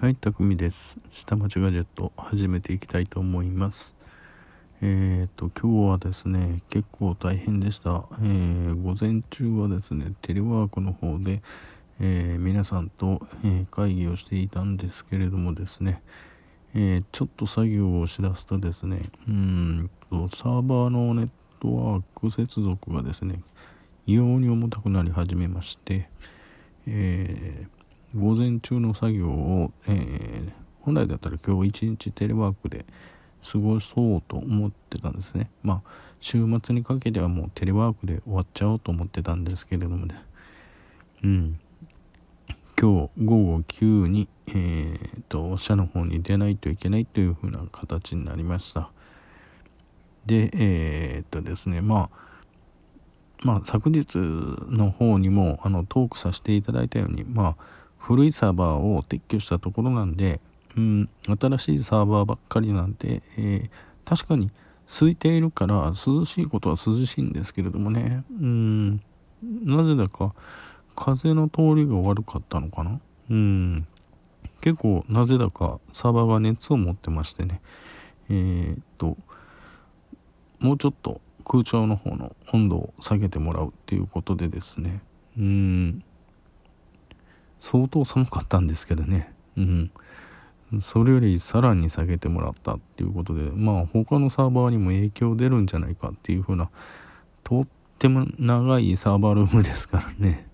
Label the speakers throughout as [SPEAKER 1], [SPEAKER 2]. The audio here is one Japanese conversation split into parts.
[SPEAKER 1] はい、たくみです。下町ガジェット始めていきたいと思います。えっ、ー、と、今日はですね、結構大変でした。えー、午前中はですね、テレワークの方で、えー、皆さんと、え会議をしていたんですけれどもですね、えちょっと作業をしだすとですね、うんと、サーバーのネットワーク接続がですね、異様に重たくなり始めまして、えー午前中の作業を、えー、本来だったら今日一日テレワークで過ごそうと思ってたんですね。まあ、週末にかけてはもうテレワークで終わっちゃおうと思ってたんですけれどもね。うん。今日午後9に、えー、と、社の方に出ないといけないというふうな形になりました。で、えー、っとですね、まあ、まあ、昨日の方にもあのトークさせていただいたように、まあ、古いサーバーを撤去したところなんで、うん、新しいサーバーばっかりなんで、えー、確かに空いているから涼しいことは涼しいんですけれどもね、うん、なぜだか風の通りが悪かったのかな。うん、結構なぜだかサーバーが熱を持ってましてね、えー、っと、もうちょっと空調の方の温度を下げてもらうっていうことでですね、うん、相当寒かったんですけどね。うん。それよりさらに下げてもらったっていうことで、まあ他のサーバーにも影響出るんじゃないかっていう風な、とっても長いサーバールームですからね。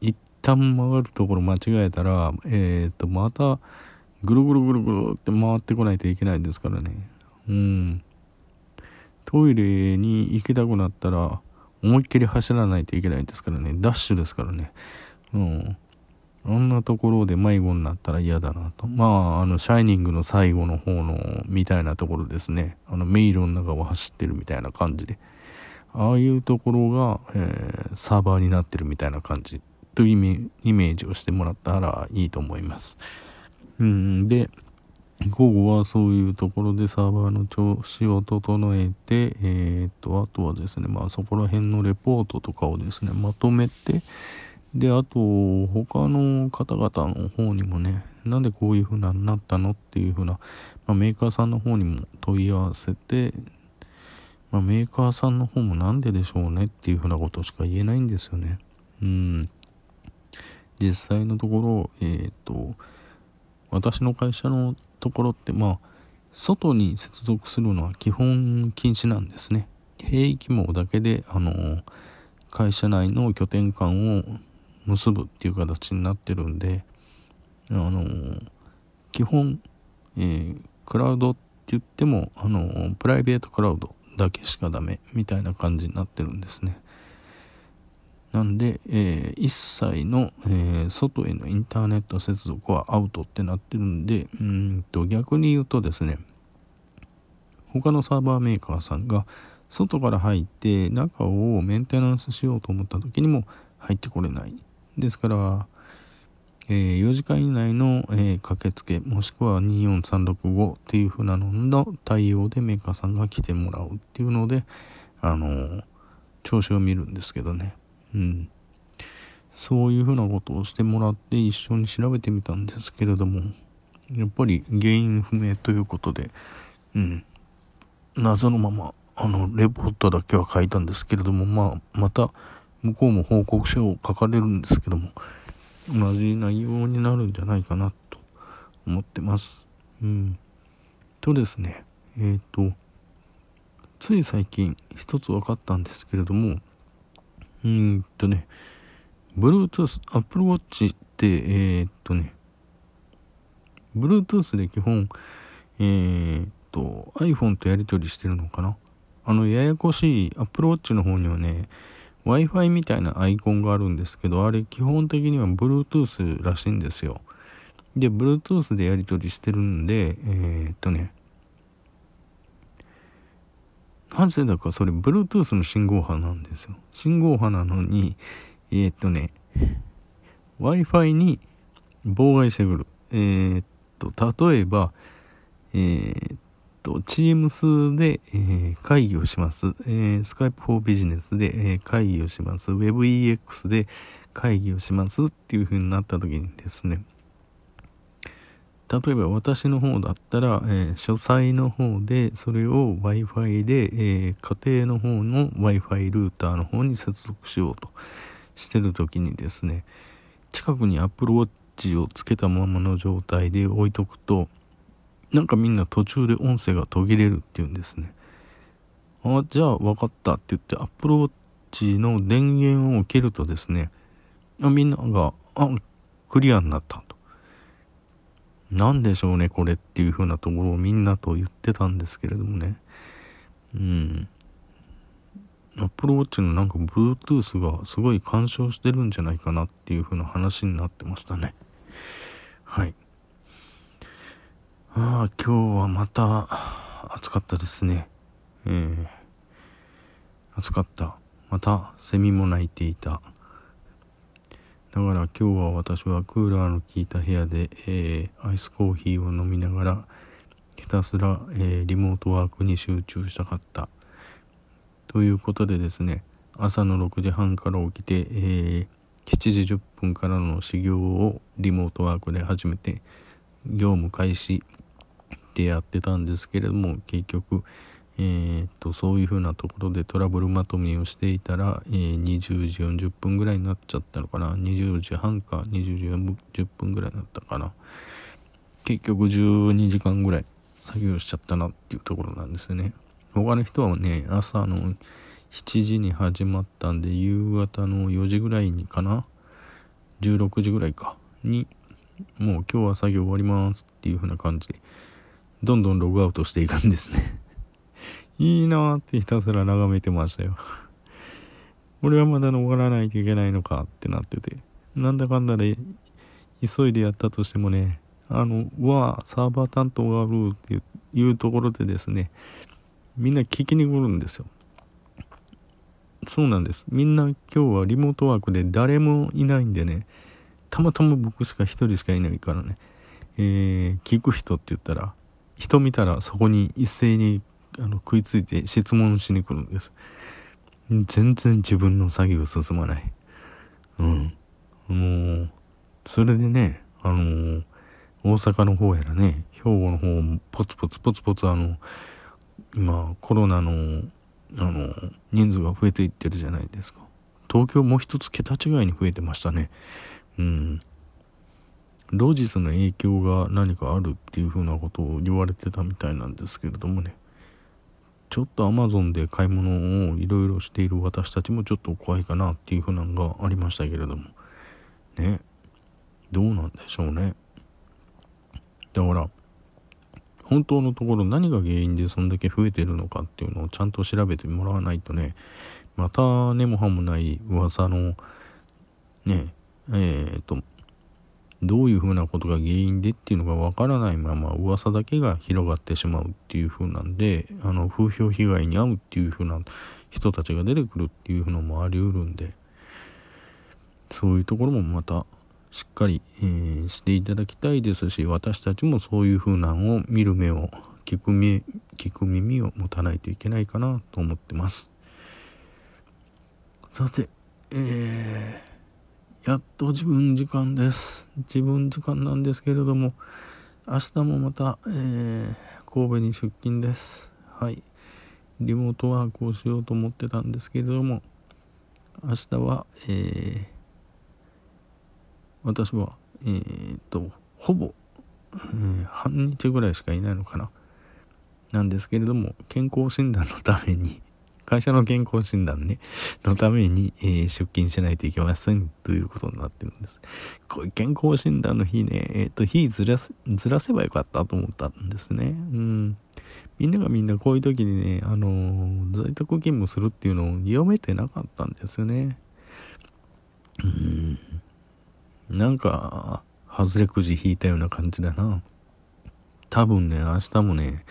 [SPEAKER 1] 一旦曲がるところ間違えたら、えっ、ー、と、またぐるぐるぐるぐるって回ってこないといけないですからね。うん。トイレに行きたくなったら、思いっきり走らないといけないですからね。ダッシュですからね。うん。あんなところで迷子になったら嫌だなと。まあ、あの、シャイニングの最後の方の、みたいなところですね。あの、迷路の中を走ってるみたいな感じで。ああいうところが、えー、サーバーになってるみたいな感じというイメージをしてもらったらいいと思います。うん、で、午後はそういうところでサーバーの調子を整えて、えー、っと、あとはですね、まあそこら辺のレポートとかをですね、まとめて、で、あと、他の方々の方にもね、なんでこういう風ななったのっていう風な、まあ、メーカーさんの方にも問い合わせて、まあ、メーカーさんの方もなんででしょうねっていう風なことしか言えないんですよね。うん。実際のところ、えっ、ー、と、私の会社のところって、まあ、外に接続するのは基本禁止なんですね。兵役網だけで、あの、会社内の拠点間を結ぶっていう形になってるんで、あの基本、えー、クラウドって言っても、あのプライベートクラウドだけしかダメみたいな感じになってるんですね。なんで、えー、一切の、えー、外へのインターネット接続はアウトってなってるんで、うんと逆に言うとですね、他のサーバーメーカーさんが外から入って中をメンテナンスしようと思った時にも入ってこれないですから、えー、4時間以内の、えー、駆けつけ、もしくは24365っていう風なのの対応でメーカーさんが来てもらうっていうので、あのー、調子を見るんですけどね。うん。そういう風なことをしてもらって一緒に調べてみたんですけれども、やっぱり原因不明ということで、うん。謎のまま、あの、レポートだけは書いたんですけれども、まあ、また、向こうも報告書を書かれるんですけども、同じ内容になるんじゃないかなと思ってます。うん。とですね、えっ、ー、と、つい最近一つ分かったんですけれども、うんとね、Bluetooth、Apple Watch って、えー、っとね、Bluetooth で基本、えー、っと、iPhone とやり取りしてるのかなあの、ややこしい Apple Watch の方にはね、Wi-Fi みたいなアイコンがあるんですけど、あれ基本的には Bluetooth らしいんですよ。で、Bluetooth でやり取りしてるんで、えー、っとね、なぜだかそれ Bluetooth の信号波なんですよ。信号波なのに、えー、っとね、Wi-Fi に妨害してくる。えー、っと、例えば、えー、と、Teams で、えー、会議をします。えー、Skype for Business で、えー、会議をします。WebEX で会議をしますっていう風になった時にですね、例えば私の方だったら、えー、書斎の方でそれを Wi-Fi で、えー、家庭の方の Wi-Fi ルーターの方に接続しようとしてる時にですね近くに Apple Watch をつけたままの状態で置いとくとなんかみんな途中で音声が途切れるっていうんですねあじゃあ分かったって言って Apple Watch の電源を切るとですねあみんながあクリアになったとなんでしょうね、これっていう風なところをみんなと言ってたんですけれどもね。うん。Apple Watch のなんか Bluetooth がすごい干渉してるんじゃないかなっていう風な話になってましたね。はい。ああ、今日はまた暑かったですね。えー、暑かった。またセミも鳴いていた。だから今日は私はクーラーの効いた部屋で、えー、アイスコーヒーを飲みながらひたすら、えー、リモートワークに集中したかったということでですね朝の6時半から起きて、えー、7時10分からの始業をリモートワークで始めて業務開始でやってたんですけれども結局えー、っとそういうふうなところでトラブルまとめをしていたら、えー、20時40分ぐらいになっちゃったのかな。20時半か20時40分ぐらいになったかな。結局12時間ぐらい作業しちゃったなっていうところなんですね。他の人はね朝の7時に始まったんで夕方の4時ぐらいにかな。16時ぐらいか。にもう今日は作業終わりますっていう風な感じでどんどんログアウトしていくんですね。いいなーってひたすら眺めてましたよ。俺はまだ登らないといけないのかってなってて。なんだかんだで急いでやったとしてもねあのわサーバー担当があるっていうところでですねみんな聞きに来るんですよ。そうなんです。みんな今日はリモートワークで誰もいないんでねたまたま僕しか一人しかいないからね。えー、聞く人って言ったら人見たらそこに一斉にあの食いついて質問しに来るんです。全然自分の作業進まない。うん。もうそれでねあの大阪の方やらね兵庫の方もポツポツポツポツあの今コロナのあの人数が増えていってるじゃないですか。東京もう一つ桁違いに増えてましたね。うん。ロジスの影響が何かあるっていうふうなことを言われてたみたいなんですけれどもね。ちょっとアマゾンで買い物をいろいろしている私たちもちょっと怖いかなっていうふうなのがありましたけれども。ね。どうなんでしょうね。だから本当のところ何が原因でそんだけ増えてるのかっていうのをちゃんと調べてもらわないとね。また根も葉もない噂のねえー、っとどういうふうなことが原因でっていうのがわからないまま噂だけが広がってしまうっていう風なんであの風評被害に遭うっていう風な人たちが出てくるっていうのもありうるんでそういうところもまたしっかり、えー、していただきたいですし私たちもそういう風なのを見る目を聞く目聞く耳を持たないといけないかなと思ってます。さてえーやっと自分時間です。自分時間なんですけれども、明日もまた、えー、神戸に出勤です。はい。リモートワークをしようと思ってたんですけれども、明日は、えー、私は、えー、っと、ほぼ、えー、半日ぐらいしかいないのかな。なんですけれども、健康診断のために、会社の健康診断ね、のために、えー、出勤しないといけませんということになってるんです。これ健康診断の日ね、えっ、ー、と、日ずらずらせばよかったと思ったんですね。うん。みんながみんなこういう時にね、あのー、在宅勤務するっていうのを読めてなかったんですよね。うん。なんか、外れくじ引いたような感じだな。多分ね、明日もね、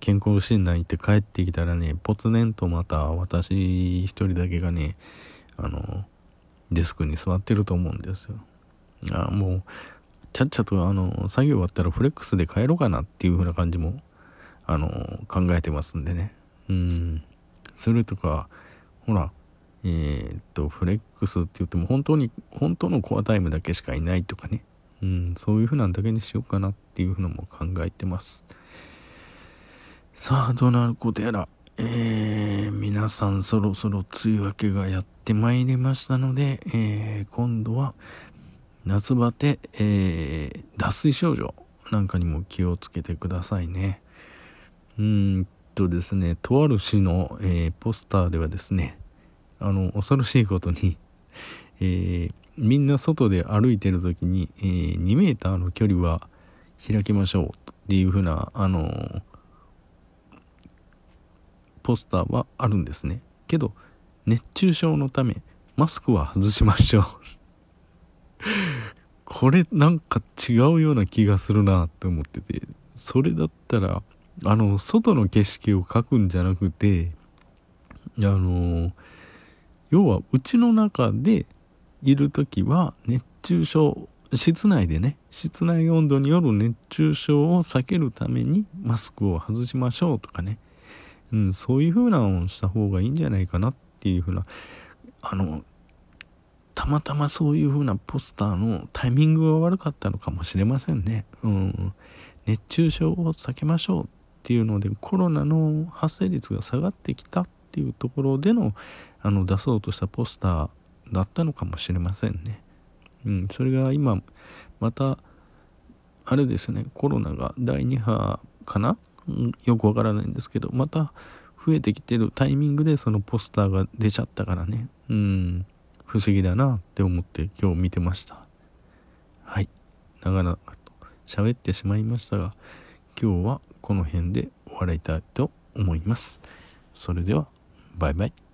[SPEAKER 1] 健康診断行って帰ってきたらね、ぽつねんとまた私一人だけがね、あの、デスクに座ってると思うんですよ。あもう、ちゃっちゃとあの、作業終わったらフレックスで帰ろうかなっていう風な感じも、あの、考えてますんでね。うん。それとか、ほら、えー、っと、フレックスって言っても本当に、本当のコアタイムだけしかいないとかね。うん、そういうふうなんだけにしようかなっていうふうのも考えてます。さあ、どうなることやら、えー、皆さんそろそろ梅雨明けがやってまいりましたので、えー、今度は夏バテ、えー、脱水症状なんかにも気をつけてくださいね。うんとですね、とある市の、えー、ポスターではですね、あの、恐ろしいことに、えー、みんな外で歩いてる時に、えー、2メーターの距離は開きましょうっていう風な、あのポスターはあるんですね。けど熱中症のためマスクは外しましょう。これなんか違うような気がするなって思っててそれだったらあの外の景色を描くんじゃなくてあの要はうちの中でいる時は熱中症室内でね室内温度による熱中症を避けるためにマスクを外しましょうとかね。うん、そういう風なのをした方がいいんじゃないかなっていう風なあのたまたまそういう風なポスターのタイミングが悪かったのかもしれませんね。うん、熱中症を避けましょうっていうのでコロナの発生率が下がってきたっていうところでのあの出そうとしたポスターだったのかもしれませんね。うん、それが今またあれですねコロナが第2波かなよくわからないんですけど、また増えてきてるタイミングでそのポスターが出ちゃったからね、うん、不思議だなって思って今日見てました。はい。長々と喋ってしまいましたが、今日はこの辺で終わりたいと思います。それでは、バイバイ。